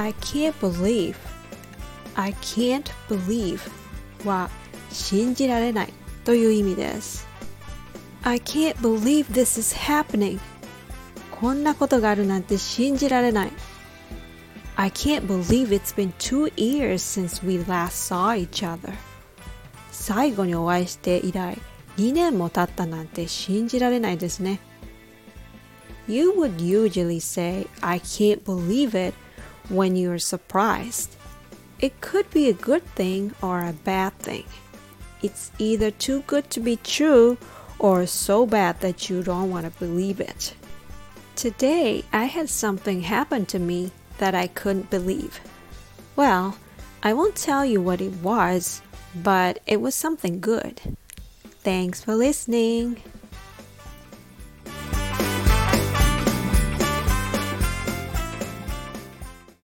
I can't believe I can't believe は信じられないという意味です I can't believe this is happening こんなことがあるなんて信じられない I can't believe it's been two years since we last saw each other 最後にお会いして以来2年も経ったなんて信じられないですね You would usually say I can't believe it when you're surprised It could be a good thing or a bad thing. It's either too good to be true or so bad that you don't want to believe it. Today, I had something happen to me that I couldn't believe. Well, I won't tell you what it was, but it was something good. Thanks for listening.